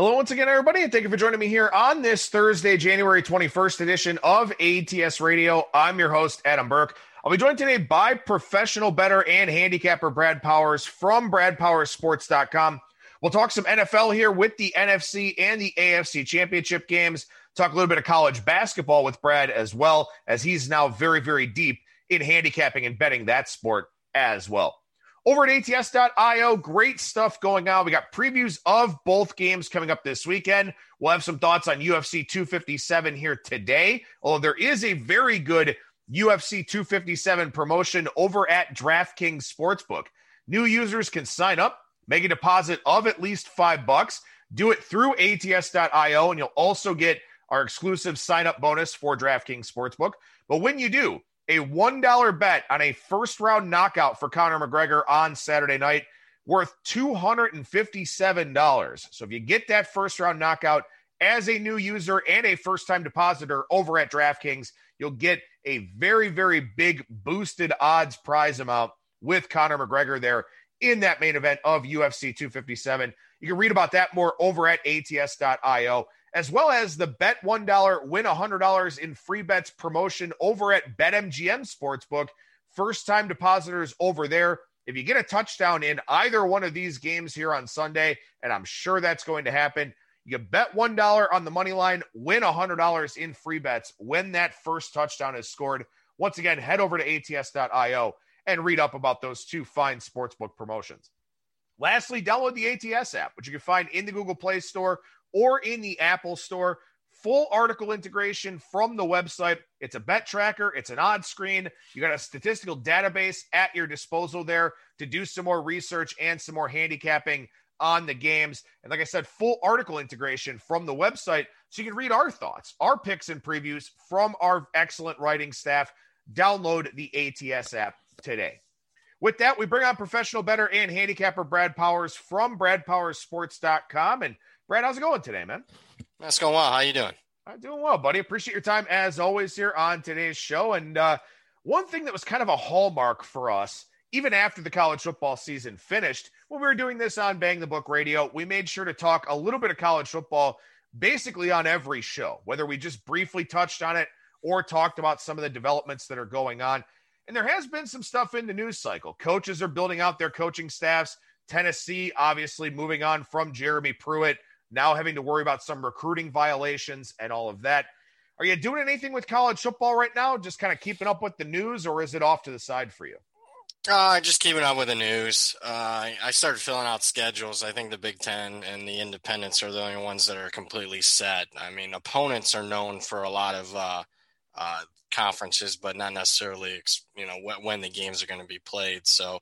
Hello, once again, everybody, and thank you for joining me here on this Thursday, January 21st edition of ATS Radio. I'm your host, Adam Burke. I'll be joined today by professional bettor and handicapper Brad Powers from BradPowersSports.com. We'll talk some NFL here with the NFC and the AFC championship games. Talk a little bit of college basketball with Brad as well, as he's now very, very deep in handicapping and betting that sport as well. Over at ATS.io, great stuff going on. We got previews of both games coming up this weekend. We'll have some thoughts on UFC 257 here today, although there is a very good UFC 257 promotion over at DraftKings Sportsbook. New users can sign up, make a deposit of at least five bucks, do it through ATS.io, and you'll also get our exclusive sign up bonus for DraftKings Sportsbook. But when you do, a $1 bet on a first round knockout for Conor McGregor on Saturday night worth $257. So if you get that first round knockout as a new user and a first time depositor over at DraftKings, you'll get a very, very big boosted odds prize amount with Conor McGregor there in that main event of UFC 257. You can read about that more over at ats.io as well as the bet $1 win $100 in free bets promotion over at BetMGM Sportsbook. First time depositors over there. If you get a touchdown in either one of these games here on Sunday, and I'm sure that's going to happen, you bet $1 on the money line, win $100 in free bets when that first touchdown is scored. Once again, head over to ats.io and read up about those two fine sportsbook promotions. Lastly, download the ATS app, which you can find in the Google Play Store or in the Apple Store. Full article integration from the website. It's a bet tracker, it's an odd screen. You got a statistical database at your disposal there to do some more research and some more handicapping on the games. And like I said, full article integration from the website so you can read our thoughts, our picks and previews from our excellent writing staff. Download the ATS app today. With that, we bring on professional bettor and handicapper Brad Powers from bradpowerssports.com. And Brad, how's it going today, man? That's going well. How you doing? I'm doing well, buddy. Appreciate your time as always here on today's show. And uh, one thing that was kind of a hallmark for us, even after the college football season finished, when we were doing this on Bang the Book Radio, we made sure to talk a little bit of college football basically on every show, whether we just briefly touched on it or talked about some of the developments that are going on. And there has been some stuff in the news cycle. Coaches are building out their coaching staffs. Tennessee, obviously, moving on from Jeremy Pruitt now having to worry about some recruiting violations and all of that. Are you doing anything with college football right now? Just kind of keeping up with the news, or is it off to the side for you? Uh, just keeping up with the news. Uh, I started filling out schedules. I think the Big Ten and the independents are the only ones that are completely set. I mean, opponents are known for a lot of uh, uh conferences, but not necessarily, you know, when, when the games are going to be played. So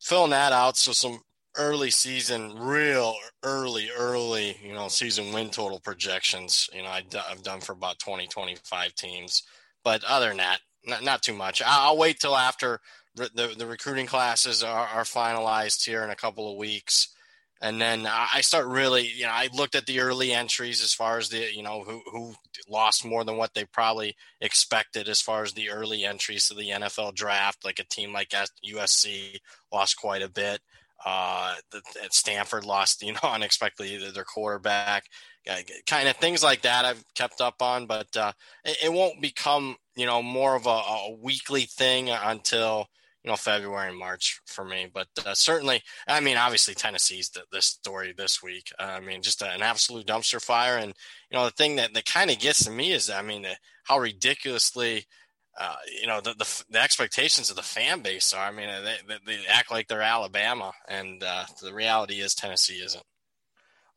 filling that out. So some early season, real early, early, you know, season win total projections, you know, I, have done for about 20, 25 teams. But other than that, not, not too much. I'll, wait till after the, the recruiting classes are, are finalized here in a couple of weeks. And then I start really, you know, I looked at the early entries as far as the, you know, who, who lost more than what they probably expected as far as the early entries to the NFL draft. Like a team like USC lost quite a bit. Uh, the, Stanford lost, you know, unexpectedly their quarterback, uh, kind of things like that. I've kept up on, but uh, it, it, won't become, you know, more of a, a, weekly thing until you know February and March for me. But uh, certainly, I mean, obviously Tennessee's the, the story this week. Uh, I mean, just an absolute dumpster fire, and you know the thing that that kind of gets to me is, I mean, how ridiculously uh, you know the, the, the expectations of the fan base are. I mean, they, they act like they're Alabama, and uh, the reality is Tennessee isn't.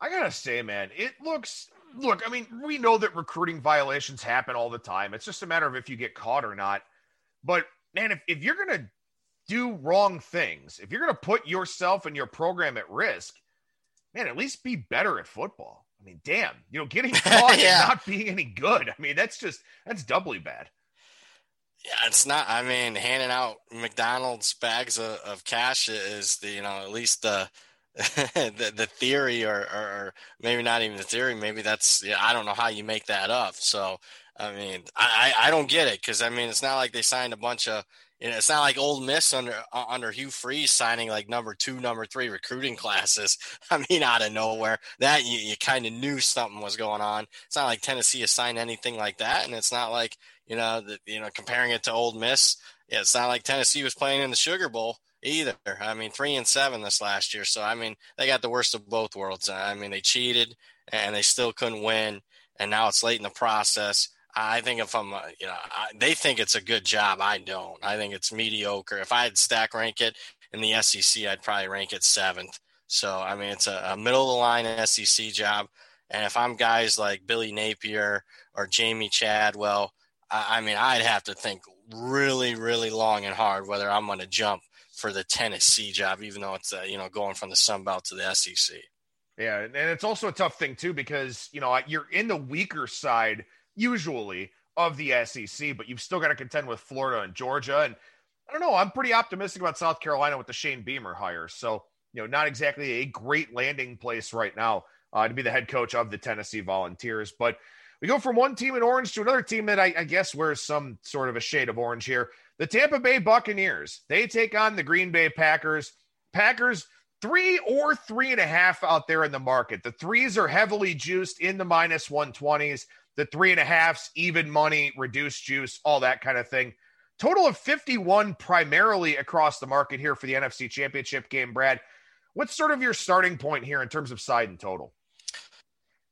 I gotta say, man, it looks. Look, I mean, we know that recruiting violations happen all the time. It's just a matter of if you get caught or not. But man, if, if you're gonna do wrong things, if you're gonna put yourself and your program at risk, man, at least be better at football. I mean, damn, you know, getting caught yeah. and not being any good. I mean, that's just that's doubly bad. Yeah, it's not. I mean, handing out McDonald's bags of, of cash is the you know at least the the, the theory or, or, or, maybe not even the theory maybe that's yeah, i don't know how you make that up so i mean i i don't get it because i mean it's not like they signed a bunch of you know, it's not like Ole Miss under under Hugh Freeze signing like number two, number three recruiting classes. I mean, out of nowhere, that you, you kind of knew something was going on. It's not like Tennessee has signed anything like that, and it's not like you know, the, you know, comparing it to Ole Miss, it's not like Tennessee was playing in the Sugar Bowl either. I mean, three and seven this last year. So I mean, they got the worst of both worlds. I mean, they cheated and they still couldn't win, and now it's late in the process. I think if I'm, uh, you know, I, they think it's a good job. I don't. I think it's mediocre. If I had stack rank it in the SEC, I'd probably rank it seventh. So I mean, it's a, a middle of the line SEC job. And if I'm guys like Billy Napier or Jamey Chadwell, I, I mean, I'd have to think really, really long and hard whether I'm going to jump for the Tennessee job, even though it's uh, you know going from the Sun Belt to the SEC. Yeah, and it's also a tough thing too because you know you're in the weaker side usually of the SEC, but you've still got to contend with Florida and Georgia. And I don't know, I'm pretty optimistic about South Carolina with the Shane Beamer hire. So, you know, not exactly a great landing place right now uh, to be the head coach of the Tennessee Volunteers. But we go from one team in orange to another team that I, I guess wears some sort of a shade of orange here. The Tampa Bay Buccaneers. They take on the Green Bay Packers. Packers three or three and a half out there in the market. The threes are heavily juiced in the minus 120s the three and a halfs, even money, reduced juice, all that kind of thing. Total of 51 primarily across the market here for the NFC Championship game, Brad. What's sort of your starting point here in terms of side and total?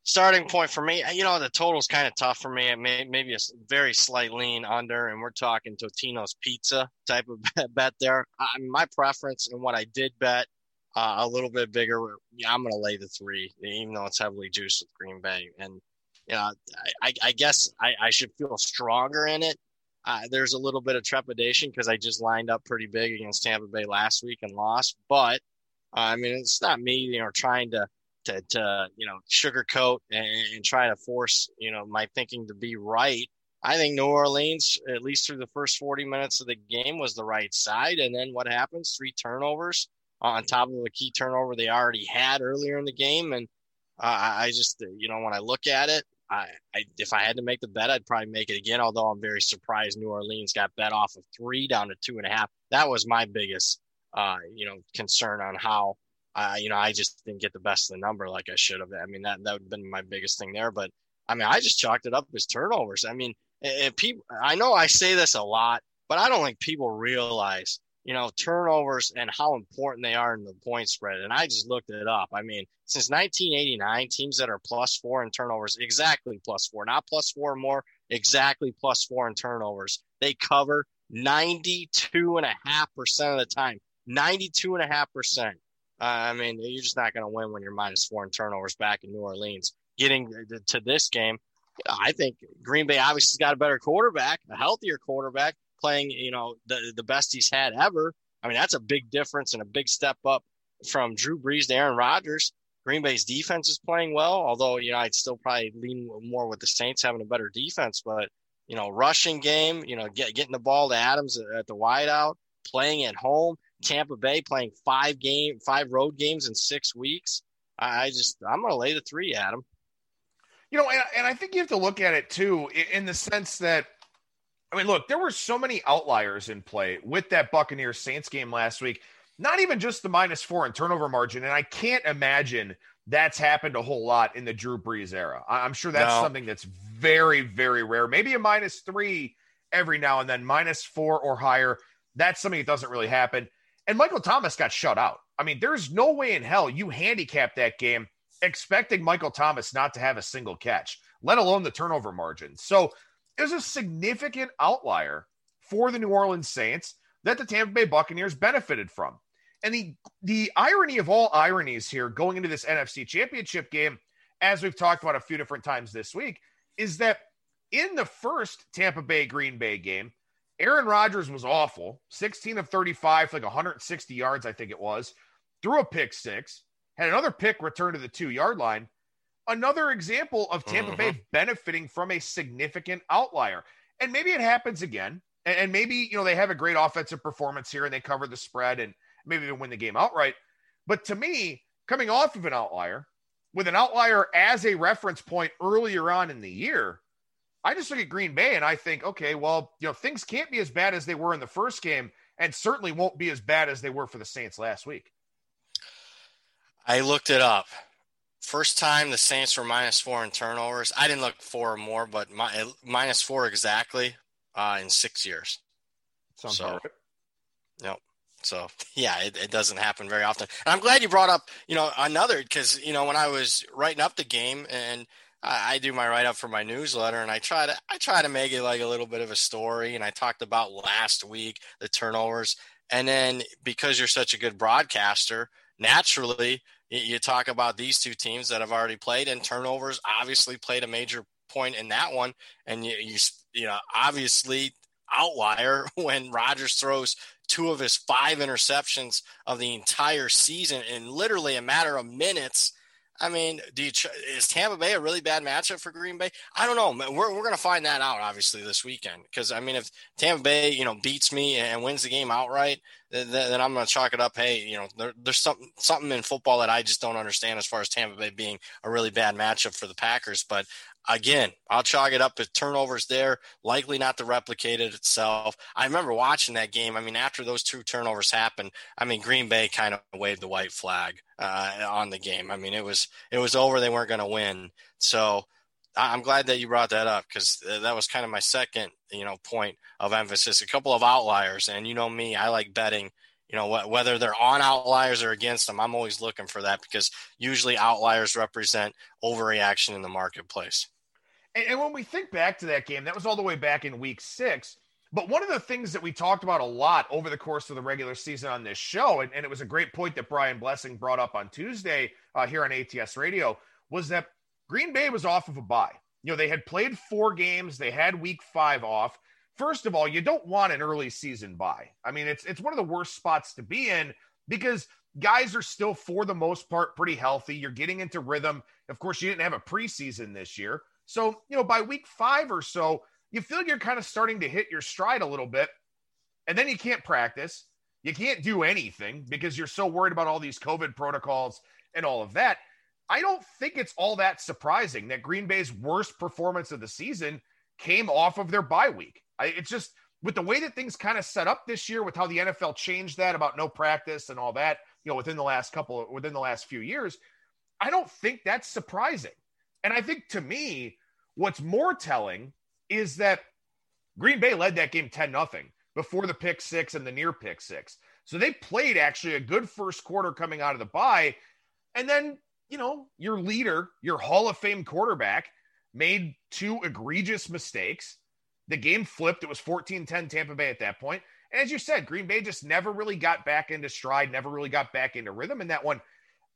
Starting point for me, you know, the total's kind of tough for me. May, maybe a very slight lean under, and we're talking Totino's Pizza type of bet there. I, my preference and what I did bet uh, a little bit bigger, yeah, I'm going to lay the three, even though it's heavily juiced with Green Bay. And you know, I, I guess I, I should feel stronger in it. Uh, there's a little bit of trepidation because I just lined up pretty big against Tampa Bay last week and lost. But uh, I mean, it's not me, you know, trying to to, to you know sugarcoat and, and try to force you know my thinking to be right. I think New Orleans, at least through the first 40 minutes of the game, was the right side. And then what happens? Three turnovers on top of a key turnover they already had earlier in the game. And uh, I just, you know, when I look at it, I, I, if I had to make the bet, I'd probably make it again. Although I'm very surprised New Orleans got bet off of three down to two and a half. That was my biggest, uh, you know, concern on how, uh, you know, I just didn't get the best of the number like I should have. I mean, that that would have been my biggest thing there. But I mean, I just chalked it up as turnovers. I mean, if people, I know I say this a lot, but I don't think people realize you know, turnovers and how important they are in the point spread. And I just looked it up. I mean, since 1989, teams that are plus four in turnovers, exactly plus four, not plus four more, exactly plus four in turnovers, they cover 92.5% of the time. 92.5%. Uh, I mean, you're just not going to win when you're minus four in turnovers back in New Orleans. Getting to this game, I think Green Bay obviously has got a better quarterback, a healthier quarterback playing, you know, the the best he's had ever. I mean, that's a big difference and a big step up from Drew Brees to Aaron Rodgers. Green Bay's defense is playing well, although you know I'd still probably lean more with the Saints having a better defense. But you know, rushing game, you know, get, getting the ball to Adams at the wideout, playing at home. Tampa Bay playing five game, five road games in six weeks. I just I'm going to lay the three, Adam. You know, and, and I think you have to look at it too in the sense that I mean, look, there were so many outliers in play with that Buccaneers Saints game last week. Not even just the minus four in turnover margin. And I can't imagine that's happened a whole lot in the Drew Brees era. I'm sure that's no. something that's very, very rare. Maybe a minus three every now and then, minus four or higher. That's something that doesn't really happen. And Michael Thomas got shut out. I mean, there's no way in hell you handicap that game expecting Michael Thomas not to have a single catch, let alone the turnover margin. So is a significant outlier for the New Orleans Saints that the Tampa Bay Buccaneers benefited from. And the the irony of all ironies here going into this NFC Championship game, as we've talked about a few different times this week, is that in the first Tampa Bay Green Bay game, Aaron Rodgers was awful, 16 of 35 like 160 yards, I think it was, threw a pick six, had another pick returned to the two yard line, another example of Tampa Bay mm-hmm. benefiting from a significant outlier. And maybe it happens again. And maybe, you know, they have a great offensive performance here and they cover the spread and maybe even win the game outright. But to me, coming off of an outlier with an outlier as a reference point earlier on in the year. I just look at Green Bay and I think, okay, well, you know, things can't be as bad as they were in the first game and certainly won't be as bad as they were for the Saints last week. I looked it up. First time the Saints were minus four in turnovers. I didn't look four or more, but my, minus four exactly uh, in six years. Sounds so, right. Yep. So yeah, it, it, doesn't happen very often. And I'm glad you brought up, you know, another because you know when I was writing up the game and I, I do my write up for my newsletter and I try to I try to make it like a little bit of a story and I talked about last week the turnovers and then because you're such a good broadcaster, naturally you talk about these two teams that have already played and turnovers obviously played a major point in that one and you you, you know obviously outlier when Rodgers throws two of his five interceptions of the entire season in literally a matter of minutes. I mean, do you, is Tampa Bay a really bad matchup for Green Bay? I don't know. We're, we're going to find that out obviously this weekend because I mean, if Tampa Bay you know beats me and wins the game outright, then, then I'm going to chalk it up. Hey, you know, there, there's something something in football that I just don't understand as far as Tampa Bay being a really bad matchup for the Packers. But again, I'll chalk it up as turnovers there, likely not to replicate it itself. I remember watching that game. I mean, after those two turnovers happened, I mean, Green Bay kind of waved the white flag uh, on the game. I mean, it was it was over. They weren't going to win. So I'm glad that you brought that up because that was kind of my second, you know, point of emphasis. A couple of outliers, and you know me, I like betting you know whether they're on outliers or against them i'm always looking for that because usually outliers represent overreaction in the marketplace. And, and, when we think back to that game that was all the way back in week six but one of the things that we talked about a lot over the course of the regular season on this show and, and it was a great point that brian blessing brought up on tuesday uh, here on ats radio was that green bay was off of a bye. You know they had played four games. They had week five off First of all, you don't want an early season bye. I mean, it's it's one of the worst spots to be in because guys are still for the most part pretty healthy. You're getting into rhythm. Of course, you didn't have a preseason this year. So, you know, by week 5 or so, you feel like you're kind of starting to hit your stride a little bit. And then you can't practice. You can't do anything because you're so worried about all these COVID protocols and all of that. I don't think it's all that surprising that Green Bay's worst performance of the season came off of their bye week. I, it's just with the way that things kind of set up this year, with how the NFL changed that about no practice and all that, you know, within the last couple, within the last few years, I don't think that's surprising. And I think to me, what's more telling is that Green Bay led that game 10 nothing before the pick six and the near pick six. So they played actually a good first quarter coming out of the bye. And then, you know, your leader, your Hall of Fame quarterback, made two egregious mistakes the game flipped. It was 14 10 Tampa Bay at that point. And as you said, Green Bay just never really got back into stride, never really got back into rhythm in that one.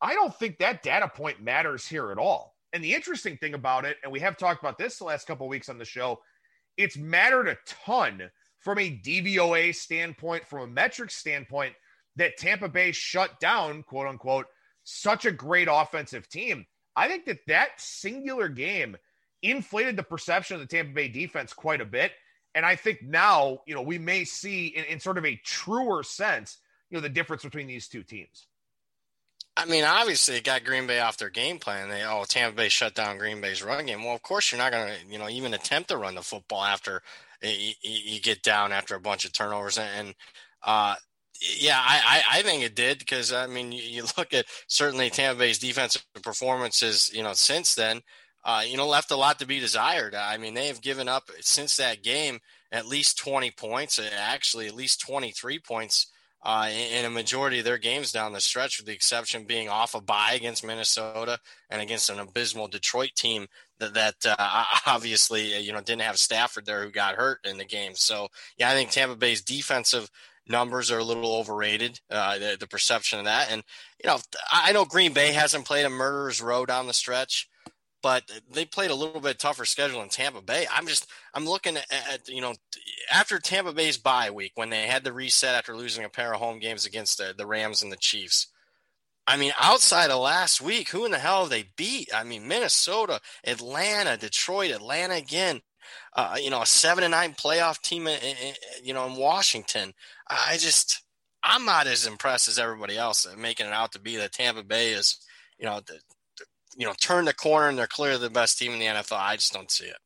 I don't think that data point matters here at all. And the interesting thing about it, and we have talked about this the last couple weeks on the show, it's mattered a ton from a DVOA standpoint, from a metric standpoint, that Tampa Bay shut down, quote unquote, such a great offensive team. I think that that singular game inflated the perception of the Tampa Bay defense quite a bit. And I think now, you know, we may see in, in sort of a truer sense, you know, the difference between these two teams. I mean, obviously, it got Green Bay off their game plan. They oh, Tampa Bay shut down Green Bay's run game. Well, of course, you're not going to, you know, even attempt to run the football after you, you get down after a bunch of turnovers. And uh, yeah, I, I think it did because I mean, you, you look at certainly Tampa Bay's defensive performances, you know, since then uh, you know, left a lot to be desired. I mean, they have given up since that game at least 20 points, uh, actually, at least 23 points uh, in, a majority of their games down the stretch, with the exception being off a bye against Minnesota and against an abysmal Detroit team that, that uh, obviously, uh, you know, didn't have Stafford there who got hurt in the game. So, yeah, I think Tampa Bay's defensive numbers are a little overrated, uh, the, the perception of that. And, you know, I know Green Bay hasn't played a murderer's row down the stretch but they played a little bit tougher schedule in Tampa Bay. I'm just I'm looking at, you know after Tampa Bay's bye week when they had to reset after losing a pair of home games against the, the Rams and the Chiefs. I mean, outside of last week, who in the hell have they beat? I mean, Minnesota, Atlanta, Detroit, Atlanta again. Uh, you know, a seven and nine playoff team, in, in, you know, in Washington. I just I'm not as impressed as everybody else making it out to be that Tampa Bay is, you know, the, the, you know, turn the corner and they're clearly the best team in the NFL. I just don't see it.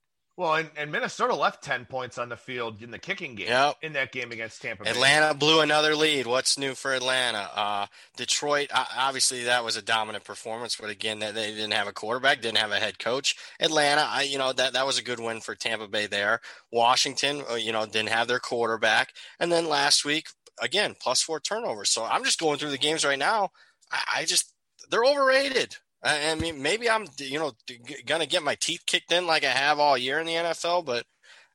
Well, and, and, Minnesota left 10 points on the field in the kicking game yep. in that game against Tampa Bay. Atlanta blew another lead. What's new for Atlanta? Uh, Detroit, obviously, that was a dominant performance, but again, they didn't have a quarterback, didn't have a head coach. Atlanta, I, you know, that, that was a good win for Tampa Bay there. Washington, uh, you know, didn't have their quarterback. And then last week, again, plus four turnovers. So I'm just going through the games right now. I, I just, they're overrated. I, mean, maybe I'm, you know, going to get my teeth kicked in like I have all year in the NFL, but,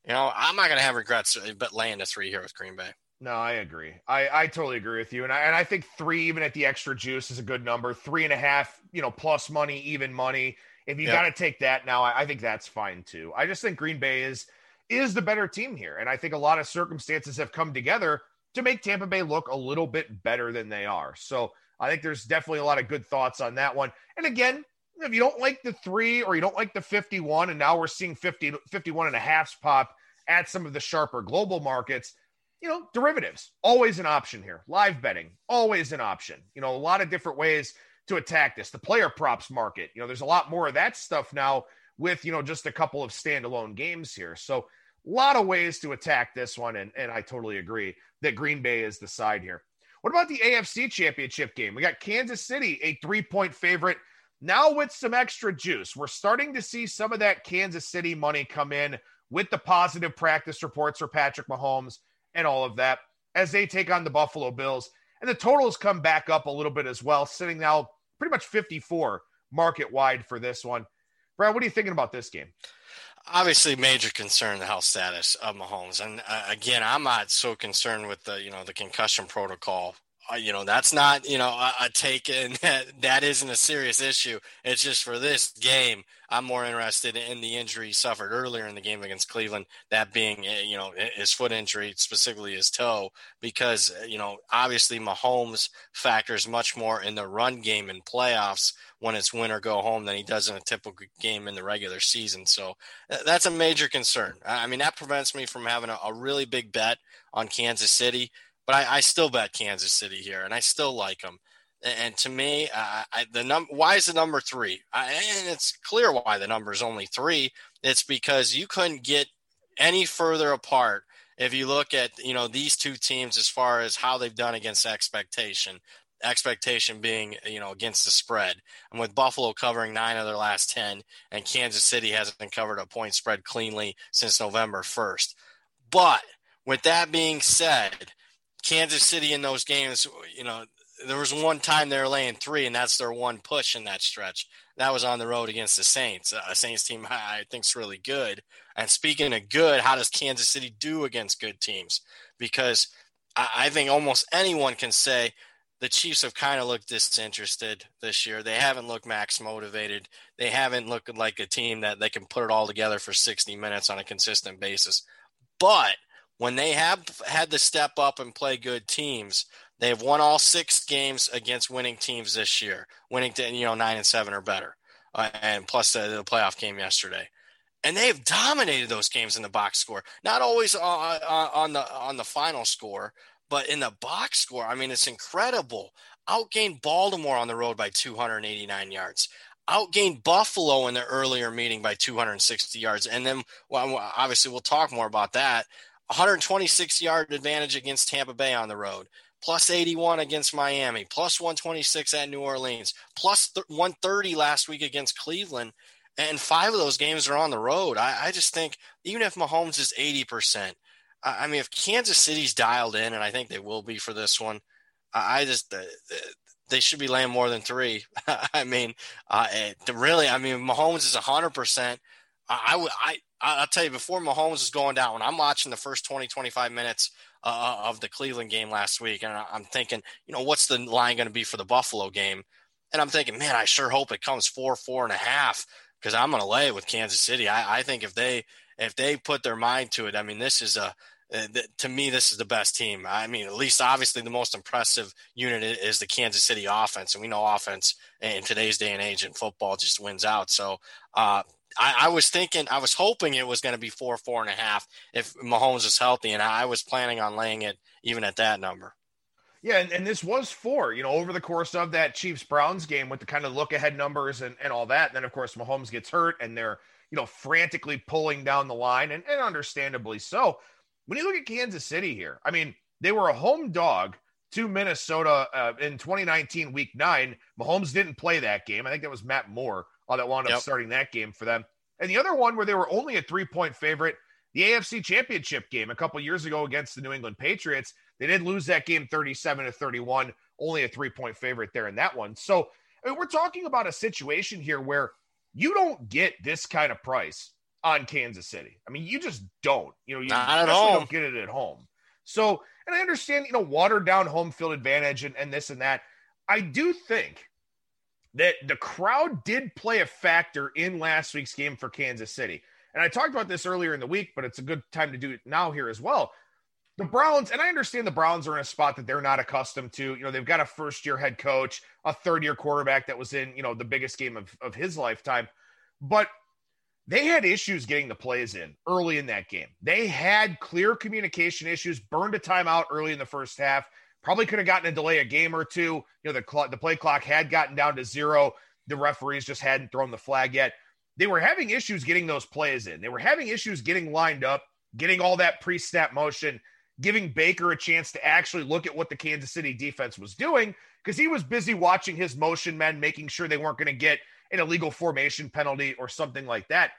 you know, I'm not going to have regrets uh, but laying the three here with Green Bay. No, I agree. I, I totally agree with you. And I, and I think three, even at the extra juice, is a good number. Three and a half, you know, plus money, even money. If you yep. got to take that now, I, I think that's fine too. I just think Green Bay is is the better team here. And I think a lot of circumstances have come together to make Tampa Bay look a little bit better than they are. So I think there's definitely a lot of good thoughts on that one. And again, if you don't like the three or you don't like the 51, and now we're seeing 50, 51 and a half pop at some of the sharper global markets, you know, derivatives, always an option here. Live betting, always an option. You know, a lot of different ways to attack this. The player props market, you know, there's a lot more of that stuff now with, you know, just a couple of standalone games here. So, a lot of ways to attack this one. And, and I totally agree that Green Bay is the side here. What about the AFC Championship game? We got Kansas City, a three point favorite. Now, with some extra juice, we're starting to see some of that Kansas City money come in with the positive practice reports for Patrick Mahomes and all of that as they take on the Buffalo Bills. And the totals come back up a little bit as well, sitting now pretty much 54 market wide for this one. Brad, what are you thinking about this game? Obviously major concern the health status of Mahomes. And uh, again, I'm not so concerned with the you know the concussion protocol. You know that's not you know a, a take and that, that isn't a serious issue. It's just for this game. I'm more interested in the injury he suffered earlier in the game against Cleveland, that being uh, you know his foot injury, specifically his toe, because uh, you know obviously Mahomes factors much more in the run game in playoffs when it's win or go home than he does in a typical game in the regular season. So uh, that's a major concern. I mean, that prevents me from having a, a really big bet on Kansas City, but I, I, still bet Kansas City here, and I still like them. And, to me, uh, I, the num- why is the number three? I, and it's clear why the number is only three. It's because you couldn't get any further apart if you look at you know these two teams as far as how they've done against expectation expectation being you know against the spread and with buffalo covering nine of their last 10 and kansas city hasn't covered a point spread cleanly since november 1st but with that being said kansas city in those games you know there was one time they were laying three and that's their one push in that stretch that was on the road against the saints uh, a saints team i think is really good and speaking of good how does kansas city do against good teams because I think almost anyone can say the Chiefs have kind of looked disinterested this year. They haven't looked max motivated. They haven't looked like a team that they can put it all together for 60 minutes on a consistent basis. But when they have had to step up and play good teams, they've won all six games against winning teams this year, winning to you know nine and seven or better, uh, and plus the, the playoff game yesterday and they have dominated those games in the box score. Not always on, on, the on the final score, but in the box score, I mean, it's incredible. Outgained Baltimore on the road by 289 yards. Outgained Buffalo in the earlier meeting by 260 yards. And then, well, obviously, we'll talk more about that. 126 yard advantage against Tampa Bay on the road, plus 81 against Miami, plus 126 at New Orleans, plus 130 last week against Cleveland. And five of those games are on the road. I, I just think even if Mahomes is 80%, I mean, if Kansas City's dialed in, and I think they will be for this one, I just they should be laying more than three. I mean, uh, really, I mean, Mahomes is hundred percent. I would, I, I'll tell you, before Mahomes is going down, when I'm watching the first 20, 25 minutes uh, of the Cleveland game last week, and I'm thinking, you know, what's the line going to be for the Buffalo game? And I'm thinking, man, I sure hope it comes four, four and a half because I'm going to lay it with Kansas City. I, I think if they if they put their mind to it, I mean, this is a uh, to me, this is the best team. I mean, at least obviously the most impressive unit is the Kansas City offense, and we know offense in today's day and age in football just wins out. So uh, I, I, was thinking, I was hoping it was going to be four, four and a half if Mahomes is healthy, and I was planning on laying it even at that number. Yeah, and, and this was four, you know, over the course of that Chiefs Browns game with the kind of look ahead numbers and, and all that. And then, of course, Mahomes gets hurt and they're, you know, frantically pulling down the line and, and understandably so. When you look at Kansas City here, I mean, they were a home dog to Minnesota uh, in 2019, week nine. Mahomes didn't play that game. I think that was Matt Moore uh, that wound up yep. starting that game for them. And the other one where they were only a three point favorite, the AFC Championship game a couple years ago against the New England Patriots. They did lose that game 37 to 31, only a three point favorite there in that one. So I mean, we're talking about a situation here where you don't get this kind of price on Kansas City. I mean, you just don't. You know, you Not at all. don't get it at home. So, and I understand, you know, watered down home field advantage and, and this and that. I do think that the crowd did play a factor in last week's game for Kansas City. And I talked about this earlier in the week, but it's a good time to do it now here as well the Browns, and I understand the Browns are in a spot that they're not accustomed to. You know, they've got a first year head coach, a third year quarterback that was in, you know, the biggest game of, of his lifetime. But they had issues getting the plays in early in that game. They had clear communication issues, burned a timeout early in the first half. Probably could have gotten a delay a game or two. You know, the, cl- the play clock had gotten down to zero. The referees just hadn't thrown the flag yet. They were having issues getting those plays in. They were having issues getting lined up, getting all that pre snap motion giving Baker a chance to actually look at what the Kansas City defense was doing because he was busy watching his motion men, making sure they weren't going to get an illegal formation penalty or something like that.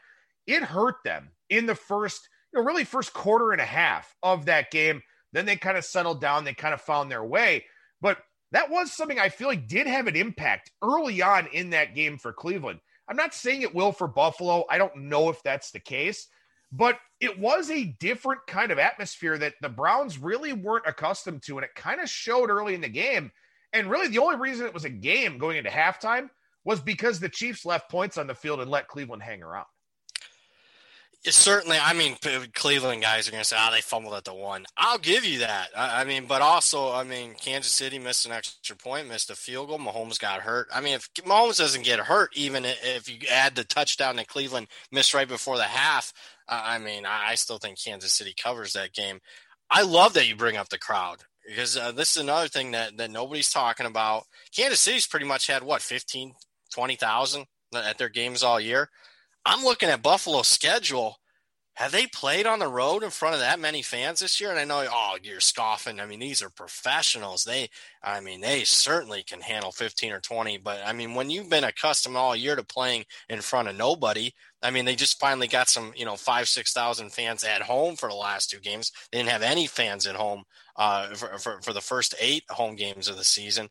It hurt them in the first, you know, really first quarter and a half of that game. Then they kind of settled down, they kind of found their way. But that was something I feel like did have an impact early on in that game for Cleveland. I'm not saying it will for Buffalo. I don't know if that's the case, but it was a different kind of atmosphere that the Browns really weren't accustomed to. And it kind of showed early in the game. And really, the only reason it was a game going into halftime was because the Chiefs left points on the field and let Cleveland hang around certainly, I mean, Cleveland guys are going to say, "Ah, oh, they fumbled at the one." I'll give you that. I, I, mean, but also, I mean, Kansas City missed an extra point, missed a field goal. Mahomes got hurt. I mean, if Mahomes doesn't get hurt, even if you add the touchdown that Cleveland missed right before the half, I mean, I, I still think Kansas City covers that game. I love that you bring up the crowd because uh, this is another thing that, that nobody's talking about. Kansas City's pretty much had what 15, 20,000 at their games all year. I'm looking at Buffalo's schedule. Have they played on the road in front of that many fans this year? And I know, oh, you're scoffing. I mean, these are professionals. They, I mean, they certainly can handle 15 or 20. But I mean, when you've been accustomed all year to playing in front of nobody, I mean, they just finally got some, you know, five, 6,000 fans at home for the last two games. They didn't have any fans at home uh, for, for, for the first eight home games of the season.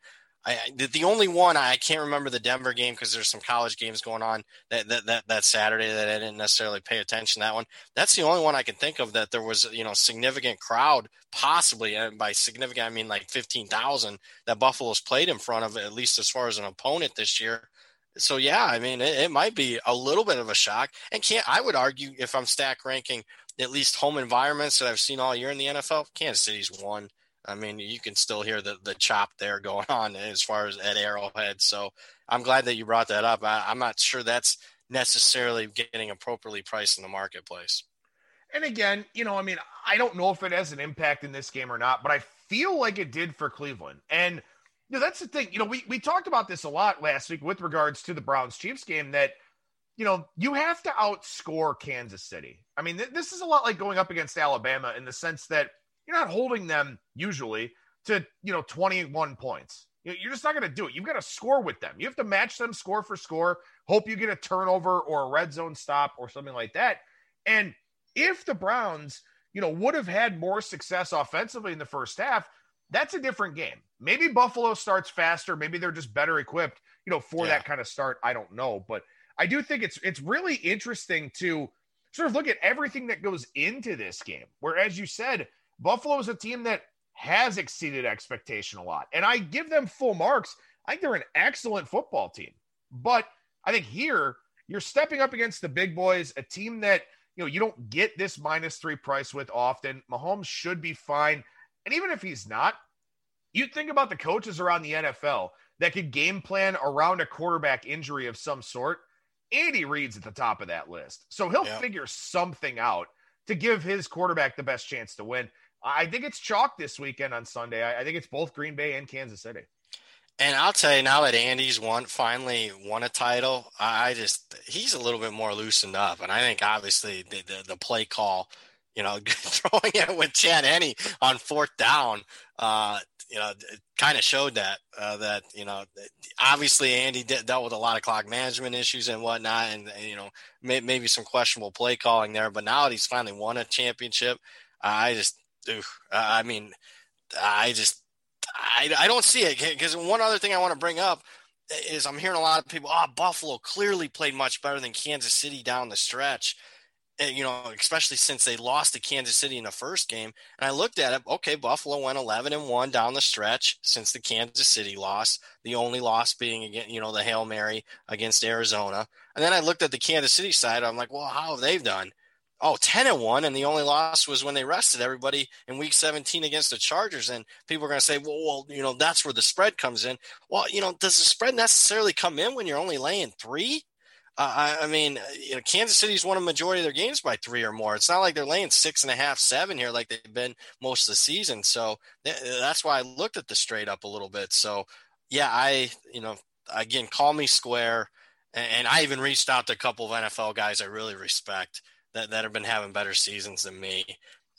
I, the only one I can't remember the Denver game because there's some college games going on that, that that that Saturday that I didn't necessarily pay attention to that one. That's the only one I can think of that there was you know significant crowd possibly and by significant I mean like fifteen thousand that Buffalo's played in front of at least as far as an opponent this year. So yeah, I mean it, it might be a little bit of a shock and can't I would argue if I'm stack ranking at least home environments that I've seen all year in the NFL, Kansas City's one. I mean, you can still hear the the chop there going on as far as at Arrowhead. So I'm glad that you brought that up. I, I'm not sure that's necessarily getting appropriately priced in the marketplace. And again, you know, I mean, I don't know if it has an impact in this game or not, but I feel like it did for Cleveland. And you know, that's the thing. You know, we we talked about this a lot last week with regards to the Browns Chiefs game that you know, you have to outscore Kansas City. I mean, th- this is a lot like going up against Alabama in the sense that you're not holding them usually to, you know, 21 points. You're just not going to do it. You've got to score with them. You have to match them score for score. Hope you get a turnover or a red zone stop or something like that. And if the Browns, you know, would have had more success offensively in the first half, that's a different game. Maybe Buffalo starts faster. Maybe they're just better equipped, you know, for yeah. that kind of start. I don't know, but I do think it's it's really interesting to sort of look at everything that goes into this game. Where, as you said, Buffalo is a team that has exceeded expectation a lot. And I give them full marks. I think they're an excellent football team. But I think here you're stepping up against the big boys, a team that, you know, you don't get this minus three price with often. Mahomes should be fine. And even if he's not, you think about the coaches around the NFL that could game plan around a quarterback injury of some sort. Andy Reid's at the top of that list. So he'll figure something out to give his quarterback the best chance to win. I think it's chalk this weekend on Sunday. I, I think it's both Green Bay and Kansas City. And I'll tell you now that Andy's won finally won a title, I just he's a little bit more loosened up, and I think obviously the the, the play call, you know, throwing it with Chad Henne on fourth down, uh, you know, kind of showed that uh, that you know obviously Andy dealt with a lot of clock management issues and whatnot, and, and you know may, maybe some questionable play calling there. But now that he's finally won a championship, I just, I mean, I just I, I don't see it because one other thing I want to bring up is I'm hearing a lot of people, oh, Buffalo clearly played much better than Kansas City down the stretch. And, you know, especially since they lost to Kansas City in the first game. And I looked at it. Okay, Buffalo went 11 and one down the stretch since the Kansas City loss. The only loss being again, you know, the hail mary against Arizona. And then I looked at the Kansas City side. I'm like, well, how have they done? Oh 10 and 1 and the only loss was when they rested everybody in week 17 against the chargers and people are going to say well, well you know that's where the spread comes in. Well you know does the spread necessarily come in when you're only laying three? Uh, I, I, mean you know kansas city's won a majority of their games by three or more. It's not like they're laying six and a half seven here like they've been most of the season. So th- that's why i looked at the straight up a little bit. So yeah i you know again call me square and, and i even reached out to a couple of nfl guys i really respect that, that have been having better seasons than me.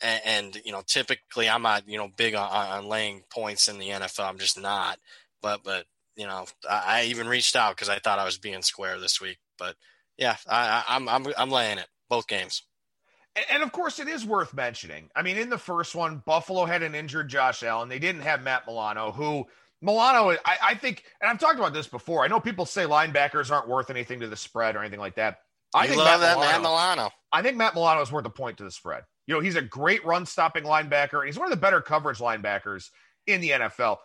And, and you know, typically I'm not, you know, big on, on, laying points in the NFL. I'm just not. But, but, you know, I, I even reached out because I thought I was being square this week. But yeah, I, I'm, I'm, I'm laying it both games. And of course, it is worth mentioning. I mean, in the first one, Buffalo had an injured Josh Allen. They didn't have Matt Milano, who Milano, I, I, think, and I've talked about this before. I know people say linebackers aren't worth anything to the spread or anything like that. I think love Matt that Milano, Matt Milano. I think Matt Milano is worth a point to the spread. You know, he's a great run stopping linebacker, he's one of the better coverage linebackers in the NFL.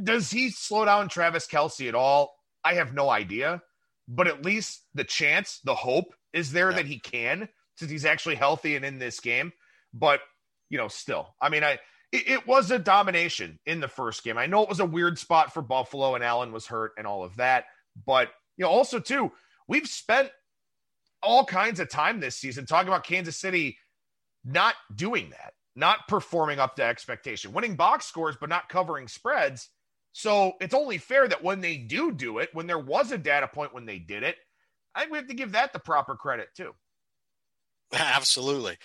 Does he slow down Travis Kelce at all? I have no idea, but at least the chance, the hope is there yeah. that he can, since he's actually healthy and in this game. But you know, still, I mean, I it, it was a domination in the first game. I know it was a weird spot for Buffalo, and Allen was hurt and all of that, but you know, also too, we've spent all kinds of time this season talking about Kansas City not doing that, not performing up to expectation, winning box scores, but not covering spreads. So it's only fair that when they do do it, when there was a data point when they did it, I think we have to give that the proper credit too. Absolutely.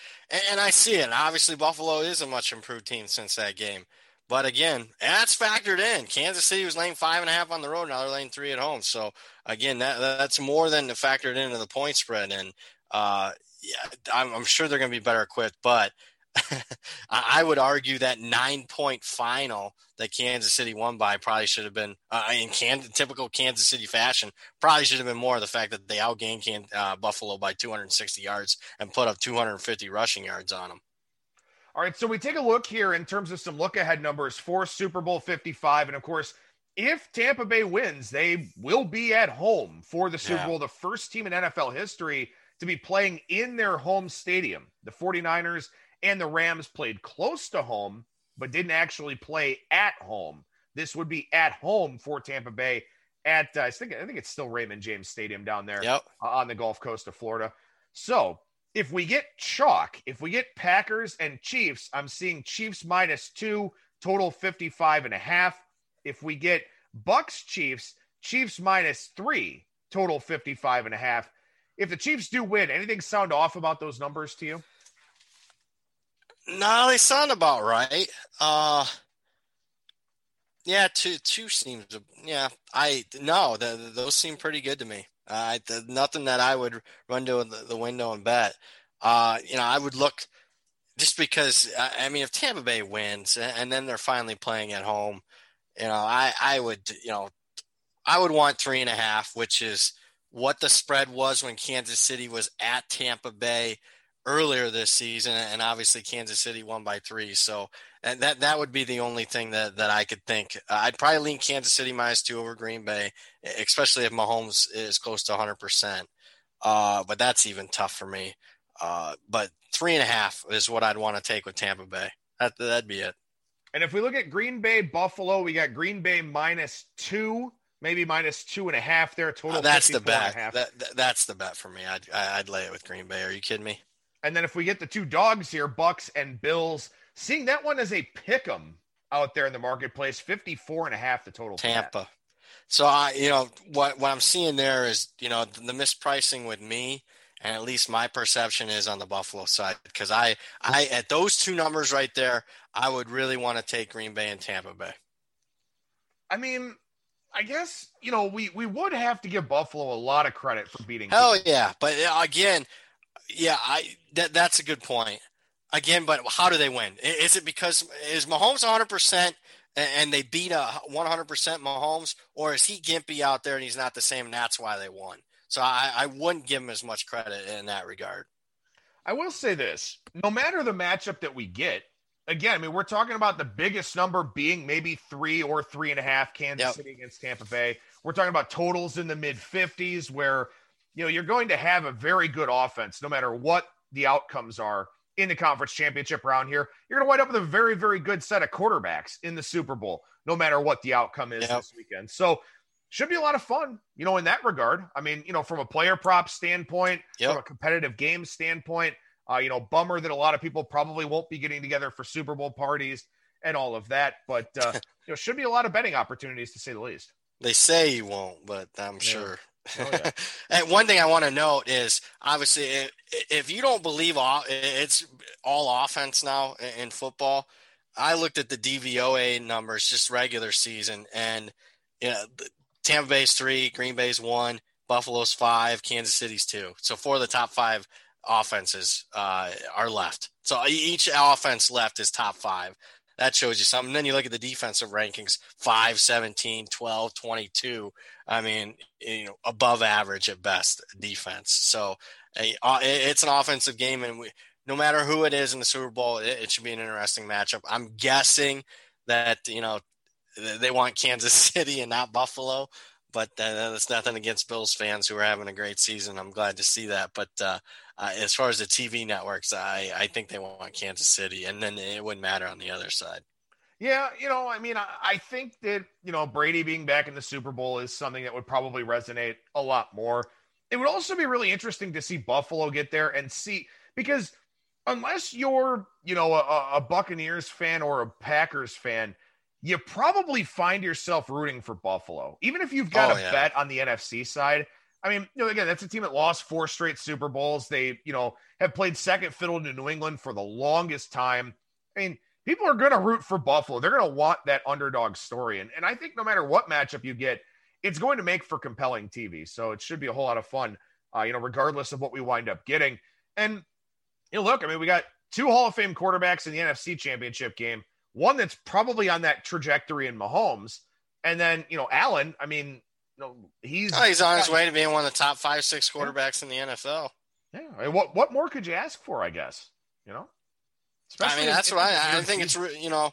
And, I see it. Obviously, Buffalo is a much improved team since that game. But again, that's factored in. Kansas City was laying five and a half on the road. Now they're laying three at home. So again, that that's more than factored into the point spread. And uh, yeah, I'm, I'm sure they're going to be better equipped. But I would argue that nine point final that Kansas City won by probably should have been uh, in Kansas, typical Kansas City fashion. Probably should have been more of the fact that they outgained Can, uh, Buffalo by 260 yards and put up 250 rushing yards on them. All right, so we take a look here in terms of some look ahead numbers for Super Bowl 55. And of course, if Tampa Bay wins, they will be at home for the Super yeah. Bowl, the first team in NFL history to be playing in their home stadium. The 49ers and the Rams played close to home, but didn't actually play at home. This would be at home for Tampa Bay at uh, I think I think it's still Raymond James Stadium down there yep. uh, on the Gulf Coast of Florida. So if we get chalk, if we get Packers and Chiefs, I'm seeing Chiefs minus two, total 55 and a half. If we get Bucks Chiefs, Chiefs minus three, total 55 and a half. If the Chiefs do win, anything sound off about those numbers to you? No, they sound about right. Uh yeah, two two seems yeah. I no, the, those seem pretty good to me. Uh, nothing that I would run to the, the window and bet. Uh, you know, I would look just because I mean, if Tampa Bay wins and then they're finally playing at home, you know, I I would you know, I would want three and a half, which is what the spread was when Kansas City was at Tampa Bay earlier this season, and obviously Kansas City won by three. So and that that would be the only thing that that I could think. Uh, I'd probably lean Kansas City minus two over Green Bay, especially if Mahomes is close to 100. Uh, percent But that's even tough for me. Uh, but three and a half is what I'd want to take with Tampa Bay. That that'd be it. And if we look at Green Bay Buffalo, we got Green Bay minus two, maybe minus two and a half there. Total. Uh, that's the bet. That, that, that's the bet for me. I'd I'd lay it with Green Bay. Are you kidding me? And then if we get the two dogs here, Bucks and Bills, seeing that one as a pick 'em out there in the marketplace, 54 and a half the total. Tampa. So I, you know, what what I'm seeing there is, you know, the mispricing with me, and at least my perception is on the Buffalo side because I, I at those two numbers right there, I would really want to take Green Bay and Tampa Bay. I mean, I guess you know we we would have to give Buffalo a lot of credit for beating. Hell yeah, but uh, again, yeah, I that that's a good point. Again, but how do they win? Is it because is Mahomes 100 percent and they beat a 100% Mahomes, or is he gimpy out there and he's not the same, and that's why they won? So I, I wouldn't give him as much credit in that regard. I will say this: no matter the matchup that we get, again, I mean, we're talking about the biggest number being maybe three or three and a half Kansas yep. City against Tampa Bay. We're talking about totals in the mid 50s where, you know, you're going to have a very good offense no matter what the outcomes are in the conference championship round here. You're going to wind up with a very, very good set of quarterbacks in the Super Bowl, no matter what the outcome is yep. this weekend. So, should be a lot of fun, you know, in that regard. I mean, you know, from a player prop standpoint, yep. from a competitive game standpoint, uh, you know, bummer that a lot of people probably won't be getting together for Super Bowl parties and all of that, but uh, you know, should be a lot of betting opportunities to say the least. They say you won't, but I'm yeah. sure. Oh, yeah. and one thing I want to note is obviously if you don't believe all it's all offense now in football. I looked at the DVOA numbers just regular season, and you know, Tampa Bay's three, Green Bay's one, Buffalo's five, Kansas City's two. So four of the top five offenses uh, are left. So each offense left is top five. That shows you something. Then you look at the defensive rankings 5, 17, 12, 22. I mean, you know, above average at best defense. So it's an offensive game, and we, no matter who it is in the Super Bowl, it, it should be an interesting matchup. I'm guessing that, you know, they want Kansas City and not Buffalo but uh, that's nothing against Bills fans who are having a great season. I'm glad to see that. But uh, uh, as far as the TV networks, I, I think they want Kansas City, and then it wouldn't matter on the other side. Yeah, you know, I mean, I, I think that, you know, Brady being back in the Super Bowl is something that would probably resonate a lot more. It would also be really interesting to see Buffalo get there and see, because unless you're, you know, a, a Buccaneers fan or a Packers fan, you probably find yourself rooting for Buffalo. Even if you've got oh, a yeah. bet on the NFC side, I mean, you know, again, that's a team that lost four straight Super Bowls. They, you know, have played second fiddle to New England for the longest time. I mean, people are going to root for Buffalo. They're going to want that underdog story. And, and I think no matter what matchup you get, it's going to make for compelling TV. So it should be a whole lot of fun, uh, you know, regardless of what we wind up getting. And, you know, look, I mean, we got two Hall of Fame quarterbacks in the NFC championship game, one that's probably on that trajectory in Mahomes. And then, you know, Allen, I mean, no, he's oh, he's on his way to being one of the top five, six quarterbacks yeah. in the NFL. Yeah, what what more could you ask for? I guess you know. Especially I mean, that's what I, I think. It's you know,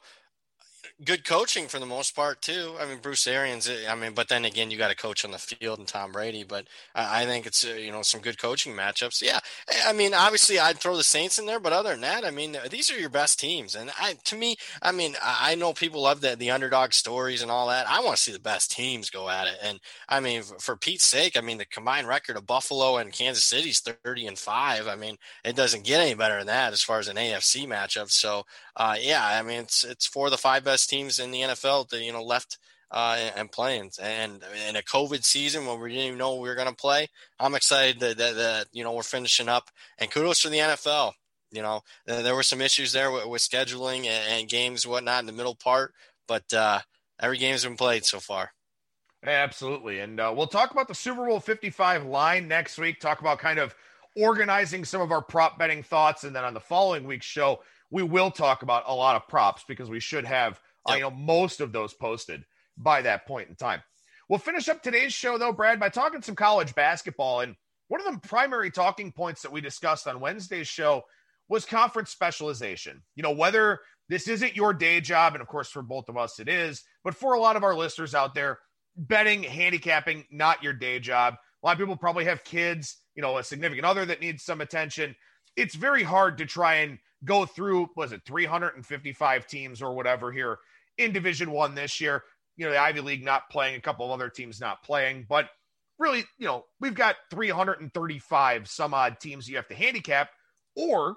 good coaching for the most part too. I mean, Bruce Arians. Eh, I mean, but then again, you got a coach on the field and Tom Brady. But I, I think it's uh, you know some good coaching matchups. Yeah, eh, I mean, obviously I'd throw the Saints in there, but other than that, I mean, these are your best teams. And I, to me, I mean, I know people love the the underdog stories and all that. I want to see the best teams go at it. And I mean, for Pete's sake, I mean, the combined record of Buffalo and Kansas City's thirty and five. I mean, it doesn't get any better than that as far as an AFC matchup. So uh, yeah, I mean, it's it's for the five best teams in the NFL that you know left uh, and playing. And in a COVID season when we didn't even know we were going to play, I'm excited that, that, that, you know we're finishing up. And kudos for the NFL. You know, there were some issues there with, with scheduling and, and, games, whatnot, in the middle part, but uh, every game's been played so far. Absolutely, and uh, we'll talk about the Super Bowl 55 line next week. Talk about kind of organizing some of our prop betting thoughts, and then on the following week's show, we will talk about a lot of props because we should have yep. uh, you know most of those posted by that point in time. We'll finish up today's show though, Brad, by talking some college basketball. And one of the primary talking points that we discussed on Wednesday's show was conference specialization. You know, whether this isn't your day job, and of course for both of us it is, but for a lot of our listeners out there, betting, handicapping, not your day job. A lot of people probably have kids, you know, a significant other that needs some attention. It's very hard to try and go through was it 355 teams or whatever here in Division One this year. You know, the Ivy League not playing, a couple of other teams not playing, but really, you know, we've got 335 some odd teams you have to handicap, or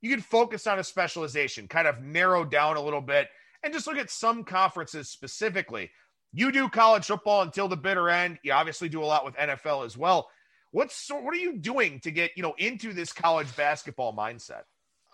you can focus on a specialization, kind of narrow down a little bit, and just look at some conferences specifically. You do college football until the bitter end. You obviously do a lot with NFL as well. What's what are you doing to get you know into this college basketball mindset?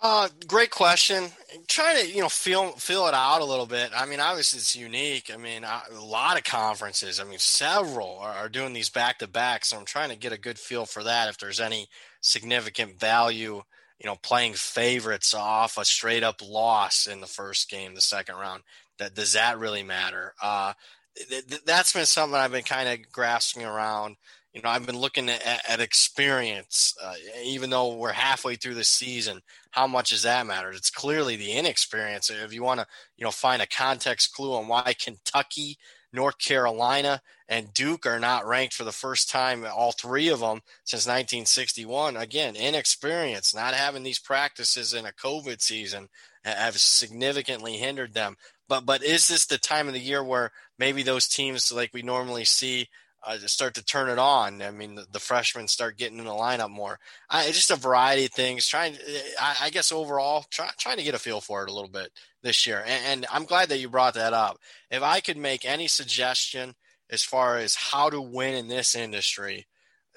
Uh, great question. Trying to you know feel feel it out a little bit. I mean, obviously it's unique. I mean, a lot of conferences. I mean, several are, are doing these back to back. So I'm trying to get a good feel for that. If there's any significant value, you know, playing favorites off a straight up loss in the first game, the second round. That does that really matter? Uh, th- th- that's been something I've been kind of grasping around you know, I've been looking at, at experience, uh, even though we're halfway through the season. How much does that matter? It's clearly the inexperience. If you want to, you know, find a context clue on why Kentucky, North Carolina, and Duke are not ranked for the first time, all three of them since 1961. Again, inexperience, not having these practices in a COVID season have significantly hindered them. But but is this the time of the year where maybe those teams like we normally see uh, start to turn it on. I mean, the, the, freshmen start getting in the lineup more. I, just a variety of things. Trying, I, I guess overall, try, trying to get a feel for it a little bit this year. And, and, I'm glad that you brought that up. If I could make any suggestion as far as how to win in this industry,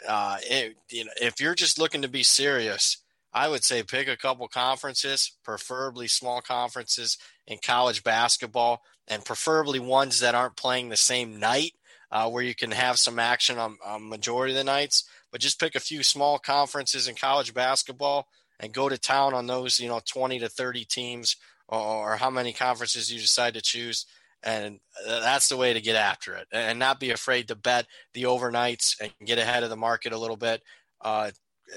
uh, it, you know, if you're just looking to be serious, I would say pick a couple conferences, preferably small conferences in college basketball, and preferably ones that aren't playing the same night uh, where you can have some action on, on majority of the nights. But just pick a few small conferences in college basketball and go to town on those, you know, 20 to 30 teams or, or how many conferences you decide to choose. And that's the way to get after it and not be afraid to bet the overnights and get ahead of the market a little bit. Uh,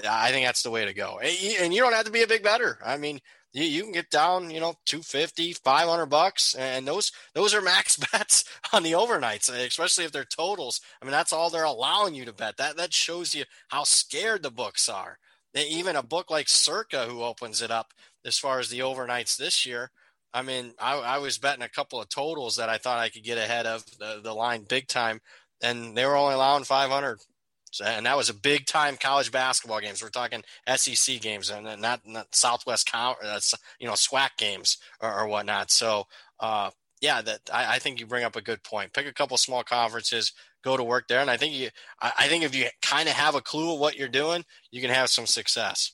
I think that's the way to go. And you don't have to be a big bettor. I mean, you, you can get down, you know, 250, 500 bucks. And those, those are max bets on the overnights, eh, especially if they're totals. I mean, that's all they're allowing you to bet. That, that shows you how scared the books are. Eh, even a book like Circa, who opens it up as far as the overnights this year, I mean, I, I, was betting a couple of totals that I thought I could get ahead of the, the line big time, and they were only allowing 500 and that was a big time college basketball games. We're talking SEC games and not, not Southwest, that's you know SWAC games or, or whatnot. So uh, yeah, that I, I, think you bring up a good point. Pick a couple small conferences, go to work there, and I think you I, I think if you kind of have a clue of what you're doing, you can have some success.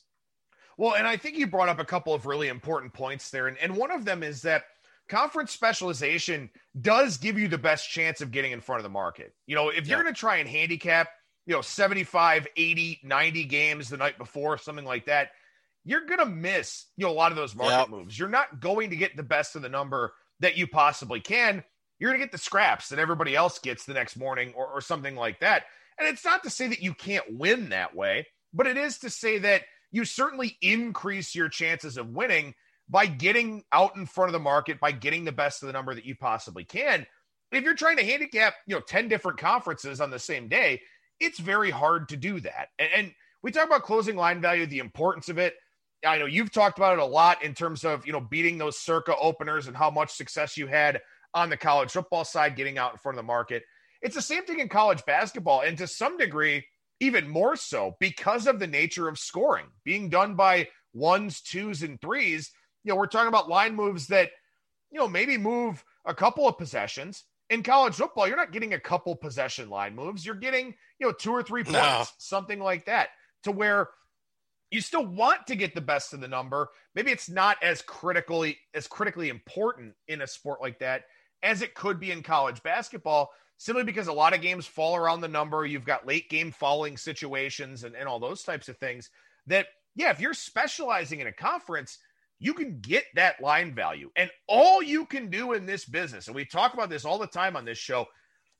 Well, and I think you brought up a couple of really important points there, and, and one of them is that conference specialization does give you the best chance of getting in front of the market. You know, if you're going to try and handicap you know 75 80 90 games the night before something like that you're going to miss you know a lot of those market yep. moves. You're not going to get the best of the number that you possibly can. You're going to get the scraps that everybody else gets the next morning or, or something like that. And it's not to say that you can't win that way but it is to say that you certainly increase your chances of winning by getting out in front of the market by getting the best of the number that you possibly can. If you're trying to handicap you know 10 different conferences on the same day it's very hard to do that. And, and we talk about closing line value, the importance of it. I know you've talked about it a lot in terms of, you know, beating those Circa openers and how much success you had on the college football side, getting out in front of the market. It's the same thing in college basketball. And to some degree, even more so because of the nature of scoring being done by ones, twos, and threes. You know, we're talking about line moves that, you know, maybe move a couple of possessions. In college football, you're not getting a couple possession line moves. You're getting, you know, two or three points, no. something like that, to where you still want to get the best of the number. Maybe it's not as critically as critically important in a sport like that as it could be in college basketball, simply because a lot of games fall around the number. You've got late game fouling situations and, and all those types of things that, yeah, if you're specializing in a conference, you can get that line value. And all you can do in this business, and we talk about this all the time on this show,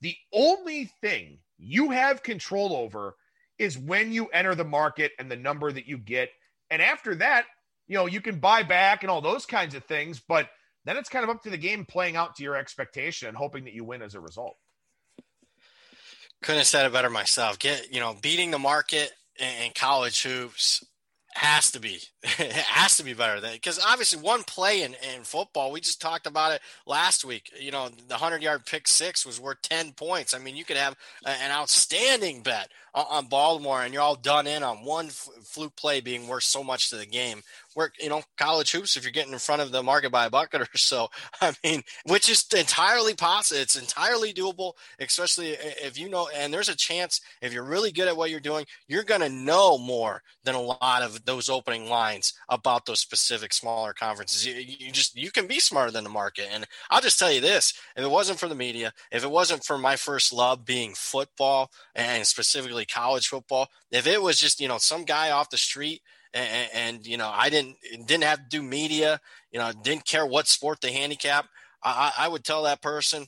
the only thing you have control over is when you enter the market and the number that you get. And after that, you know, you can buy back and all those kinds of things, but then it's kind of up to the game playing out to your expectation and hoping that you win as a result. Couldn't have said it better myself. Get, you know, beating the market in college hoops has to be it has to be better than because obviously one play in, in football we just talked about it last week you know the 100 yard pick six was worth 10 points. I mean you could have a, an outstanding bet on, on, baltimore and you're all done in on one f- fluke play being worth so much to the game where you know college hoops if you're getting in front of the market by a bucket or so. I mean, which is entirely possible. It's entirely doable, especially if you know. And there's a chance if you're really good at what you're doing, you're going to know more than a lot of those opening lines about those specific smaller conferences. You, you just you can be smarter than the market. And I'll just tell you this: if it wasn't for the media, if it wasn't for my first love being football and specifically college football, if it was just you know some guy off the street and, and, you know I didn't didn't have to do media, you know didn't care what sport they handicap, I, I would tell that person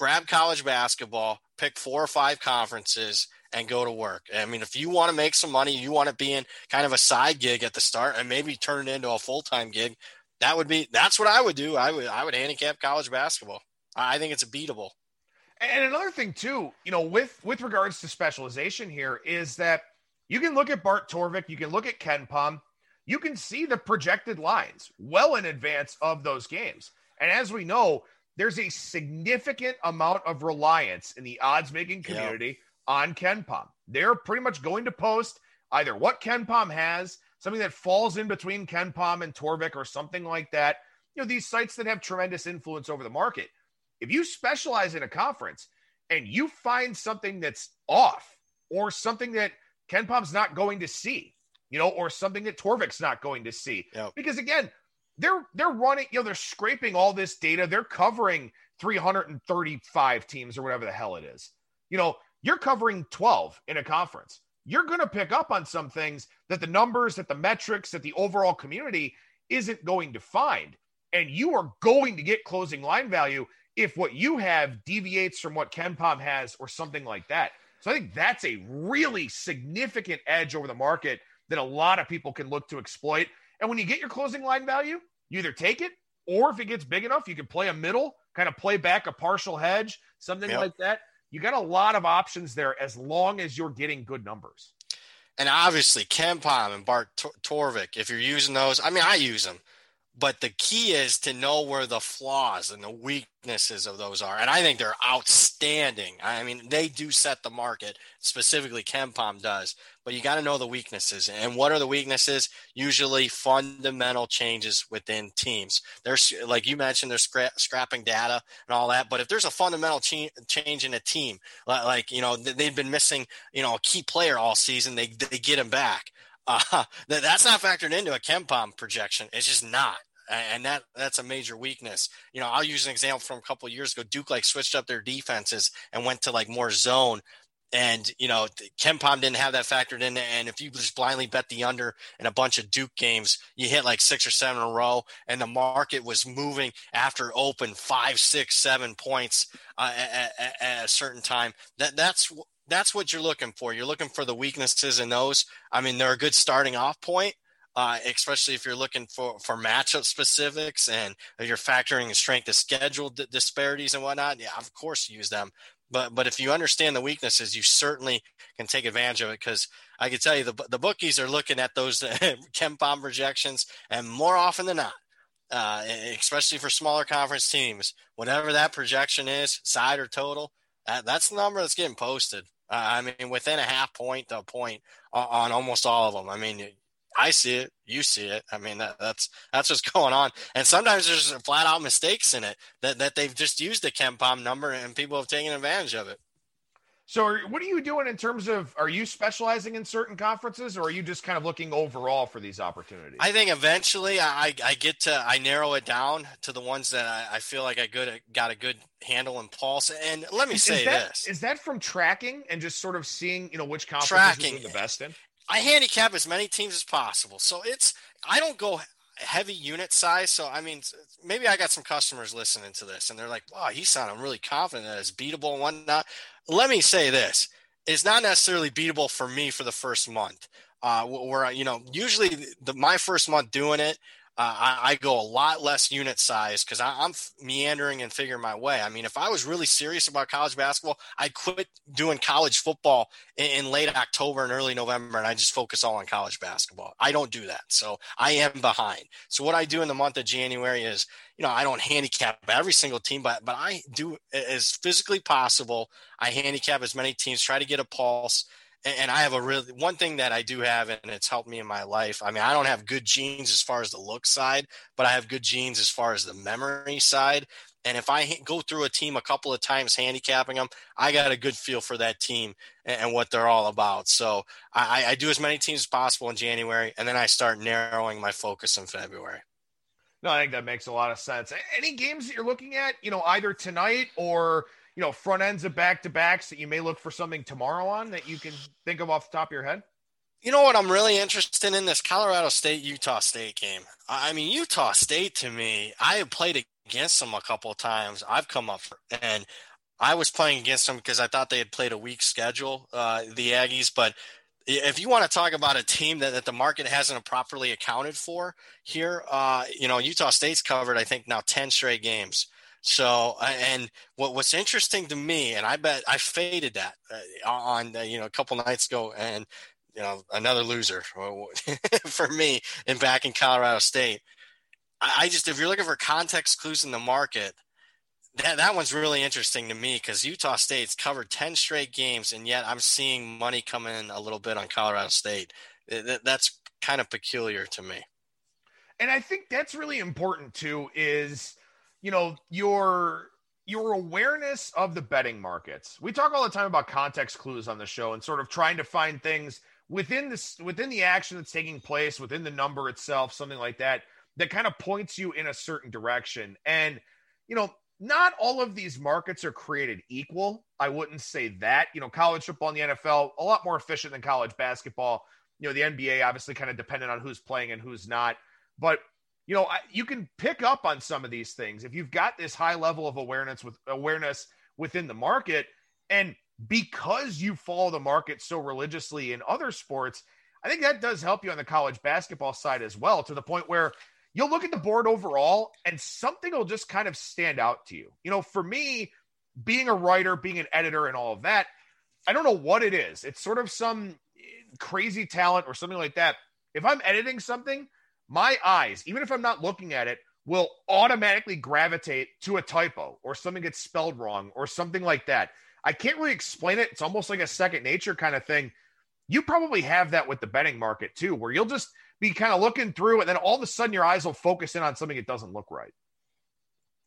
grab college basketball, pick four or five conferences, and go to work. I mean, if you want to make some money, you want to be in kind of a side gig at the start and maybe turn it into a full time gig. That would be that's what I would do. I would I would handicap college basketball. I think it's beatable. And another thing too, you know, with with regards to specialization here is that you can look at Bart Torvik, you can look at KenPom, you can see the projected lines well in advance of those games. And as we know, there's a significant amount of reliance in the odds making community yeah. on KenPom. They're pretty much going to post either what KenPom has, something that falls in between KenPom and Torvik or something like that. You know, these sites that have tremendous influence over the market. If you specialize in a conference and you find something that's off or something that KenPom's not going to see, you know, or something that Torvik's not going to see. Yep. Because again, they're they're running, you know, they're scraping all this data. They're covering 335 teams or whatever the hell it is. You know, you're covering 12 in a conference. You're going to pick up on some things that the numbers, that the metrics, that the overall community isn't going to find. And you are going to get closing line value if what you have deviates from what KenPom has or something like that. So I think that's a really significant edge over the market that a lot of people can look to exploit. And when you get your closing line value, you either take it or if it gets big enough, you can play a middle, kind of play back a partial hedge, something yep. like that. You got a lot of options there as long as you're getting good numbers. And obviously, KenPom and Bart Torvik, if you're using those, I mean, I use them but the key is to know where the flaws and the weaknesses of those are. And I think they're outstanding. I mean, they do set the market, specifically KenPom does, but you got to know the weaknesses. And what are the weaknesses? Usually fundamental changes within teams. There's, like you mentioned, they're scra- scrapping data and all that. But if there's a fundamental ch- change in a team, like, you know, they've been missing, you know, a key player all season, they, they get him back. Uh, that's not factored into a KenPom projection. It's just not and that that's a major weakness. You know, I'll use an example from a couple years ago. Duke like switched up their defenses and went to like more zone. And you know, KenPom didn't have that factored in. And if you just blindly bet the under in a bunch of Duke games, you hit like six or seven in a row, and the market was moving after open five, six, seven points uh, at, at, at a certain time. That that's that's what you're looking for. You're looking for the weaknesses in those. I mean, they're a good starting off point, uh, especially if you're looking for, for matchup specifics and you're factoring in strength of schedule d- disparities and whatnot. Yeah, of course, use them. But but if you understand the weaknesses, you certainly can take advantage of it because I can tell you the the bookies are looking at those KenPom projections, and more often than not, uh, especially for smaller conference teams, whatever that projection is, side or total, that, that's the number that's getting posted. Uh, I mean, within a half point to a point on, on almost all of them. I mean, I see it, you see it. I mean, that, that's that's what's going on. And sometimes there's flat out mistakes in it that, that they've just used the KenPom number and people have taken advantage of it. So, are, what are you doing in terms of? Are you specializing in certain conferences, or are you just kind of looking overall for these opportunities? I think eventually I, I get to I narrow it down to the ones that I, I feel like I good got a good handle and pulse. And let me say is that, this: is that from tracking and just sort of seeing you know which conferences tracking, the best in? I handicap as many teams as possible. So it's I don't go heavy unit size. So I mean, maybe I got some customers listening to this, and they're like, "Wow, he's sounding really confident that it's beatable and whatnot." Let me say this: it's not necessarily beatable for me for the first month. Uh, where you know, usually the, my first month doing it, uh, I, I, go a lot less unit size because I'm meandering and figuring my way. I mean, if I was really serious about college basketball, I'd quit doing college football in, in, late October and early November, and I just focus all on college basketball. I don't do that, so I am behind. So what I do in the month of January is, you know, I don't handicap every single team, but but I do as physically possible. I handicap as many teams, try to get a pulse And, and I have a really one thing that I do have, and it's helped me in my life. I mean, I don't have good genes as far as the look side, but I have good genes as far as the memory side. And if I go through a team a couple of times handicapping them, I got a good feel for that team and, and what they're all about. So I, I, do as many teams as possible in January, and then I start narrowing my focus in February. No, I think that makes a lot of sense. Any games that you're looking at, you know, either tonight or you know front ends of back to backs that you may look for something tomorrow on that you can think of off the top of your head? You know what I'm really interested in this Colorado State Utah State game. I mean, Utah State to me, I have played against them a couple of times. I've come up and I was playing against them because I thought they had played a weak schedule, uh, the Aggies. But if you want to talk about a team that, that the market hasn't properly accounted for here, uh, you know, Utah State's covered, I think, now 10 straight games. So, and what what's interesting to me, and I bet I faded that uh, on, uh, you know, a couple nights ago, and, you know, another loser for me and back in Colorado State. I just, if you're looking for context clues in the market, that, that one's really interesting to me because Utah State's covered 10 straight games, and yet I'm seeing money come in a little bit on Colorado State. That's kind of peculiar to me. And I think that's really important too, is, you know, your your awareness of the betting markets. We talk all the time about context clues on the show and sort of trying to find things within this within the action that's taking place, within the number itself, something like that that kind of points you in a certain direction. And, you know, not all of these markets are created equal. I wouldn't say that. You know, college football and the NFL, a lot more efficient than college basketball. You know, the NBA obviously kind of dependent on who's playing and who's not. But, you know, you can pick up on some of these things if you've got this high level of awareness with awareness within the market. And because you follow the market so religiously in other sports, I think that does help you on the college basketball side as well, to the point where you'll look at the board overall and something will just kind of stand out to you. You know, for me, being a writer, being an editor, and all of that, I don't know what it is. It's sort of some crazy talent or something like that. If I'm editing something, my eyes, even if I'm not looking at it, will automatically gravitate to a typo or something gets spelled wrong or something like that. I can't really explain it. It's almost like a second nature kind of thing. You probably have that with the betting market too, where you'll just be kind of looking through, and then all of a sudden your eyes will focus in on something that doesn't look right.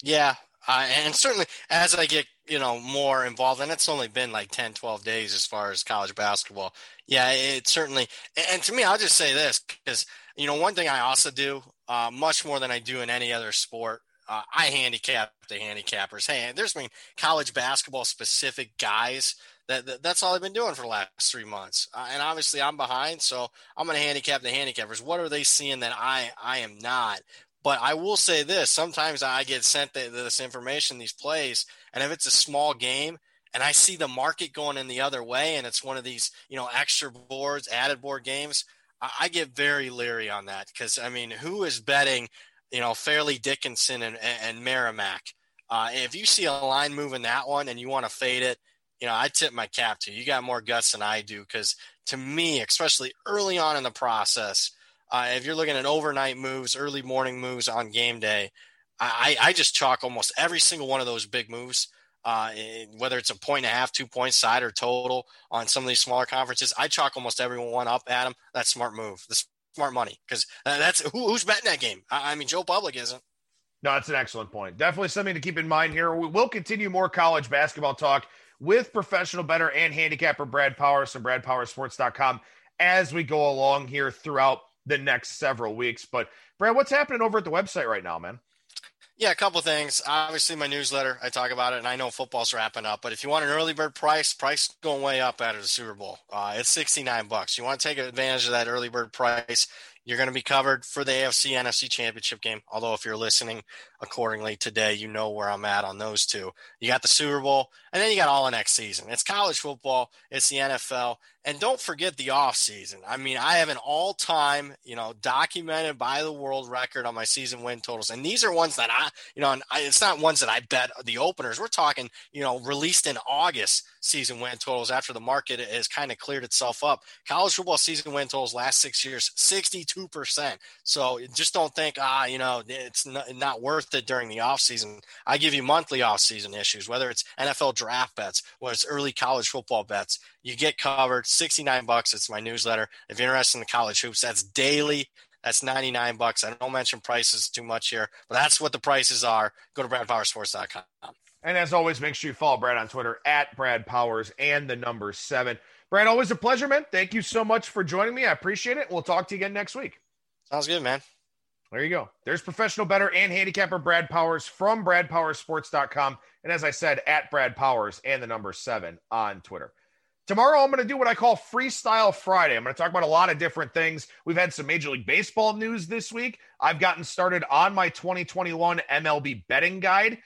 Yeah, uh, and certainly as I get you know more involved, and it's only been like 10, 12 days as far as college basketball. Yeah, it certainly. And to me, I'll just say this because you know one thing I also do uh, much more than I do in any other sport. Uh, I handicap the handicappers. Hey, there's been college basketball specific guys that, that, that's all I've been doing for the last three months. Uh, and obviously, I'm behind, so I'm going to handicap the handicappers. What are they seeing that I I am not? But I will say this: sometimes I get sent the, this information, these plays, and if it's a small game and I see the market going in the other way, and it's one of these you know extra boards, added board games, I, get very leery on that because I mean, who is betting? You know, Fairleigh Dickinson and, and Merrimack. Uh, if you see a line moving that one and you want to fade it, you know, I tip my cap to you. You got more guts than I do because to me, especially early on in the process, uh, if you're looking at overnight moves, early morning moves on game day, I, I just chalk almost every single one of those big moves, uh, whether it's a point and a half, two point side or total on some of these smaller conferences. I chalk almost everyone up them. That's smart move. The smart money because that's who, who's betting that game. I, I mean, Joe Public isn't. No, that's an excellent point. Definitely something to keep in mind here. We will continue more college basketball talk with professional bettor and handicapper Brad Powers from bradpowerssports.com as we go along here throughout the next several weeks. But Brad, what's happening over at the website right now, man? Yeah, a couple things. Obviously, my newsletter, I talk about it, and I know football's wrapping up. But if you want an early bird price, price going way up out of the Super Bowl. Uh, it's sixty nine bucks. You want to take advantage of that early bird price. You're going to be covered for the AFC NFC Championship game. Although, if you're listening accordingly today, you know where I'm at on those two. You got the Super Bowl, and then you got all the next season. It's college football, it's the NFL, and don't forget the off season. I mean, I have an all time, you know, documented by the world record on my season win totals, and these are ones that I, you know, it's not ones that I bet the openers. We're talking, you know, released in August season win totals after the market has kind of cleared itself up. College football season win totals last six years, 62%. So just don't think, ah, you know, it's not, not worth it during the off season. I give you monthly off season issues, whether it's NFL draft bets, whether it's early college football bets, you get covered. 69 bucks. It's my newsletter. If you're interested in the college hoops, that's daily. That's 99 bucks. I don't mention prices too much here, but that's what the prices are. Go to bradpowerssports.com. And as always, make sure you follow Brad on Twitter at Brad Powers and the number seven. Brad, always a pleasure, man. Thank you so much for joining me. I appreciate it. We'll talk to you again next week. Sounds good, man. There you go. There's professional bettor and handicapper Brad Powers from BradPowersSports.com. And as I said, at Brad Powers and the number seven on Twitter. Tomorrow, I'm going to do what I call Freestyle Friday. I'm going to talk about a lot of different things. We've had some Major League Baseball news this week. I've gotten started on my 2021 MLB betting guide.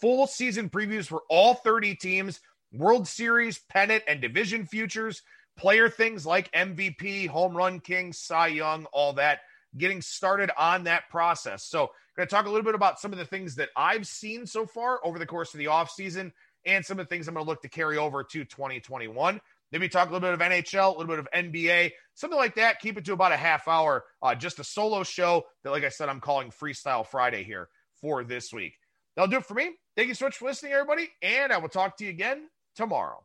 Full season previews for all 30 teams, World Series, pennant, and division futures, player things like MVP, Home Run King, Cy Young, all that getting started on that process. So, going to talk a little bit about some of the things that I've seen so far over the course of the offseason and some of the things I'm going to look to carry over to 2021. Maybe talk a little bit of NHL, a little bit of NBA, something like that. Keep it to about a half hour, uh, just a solo show that, like I said, I'm calling Freestyle Friday here for this week. That'll do it for me. Thank you so much for listening, everybody, and I will talk to you again tomorrow.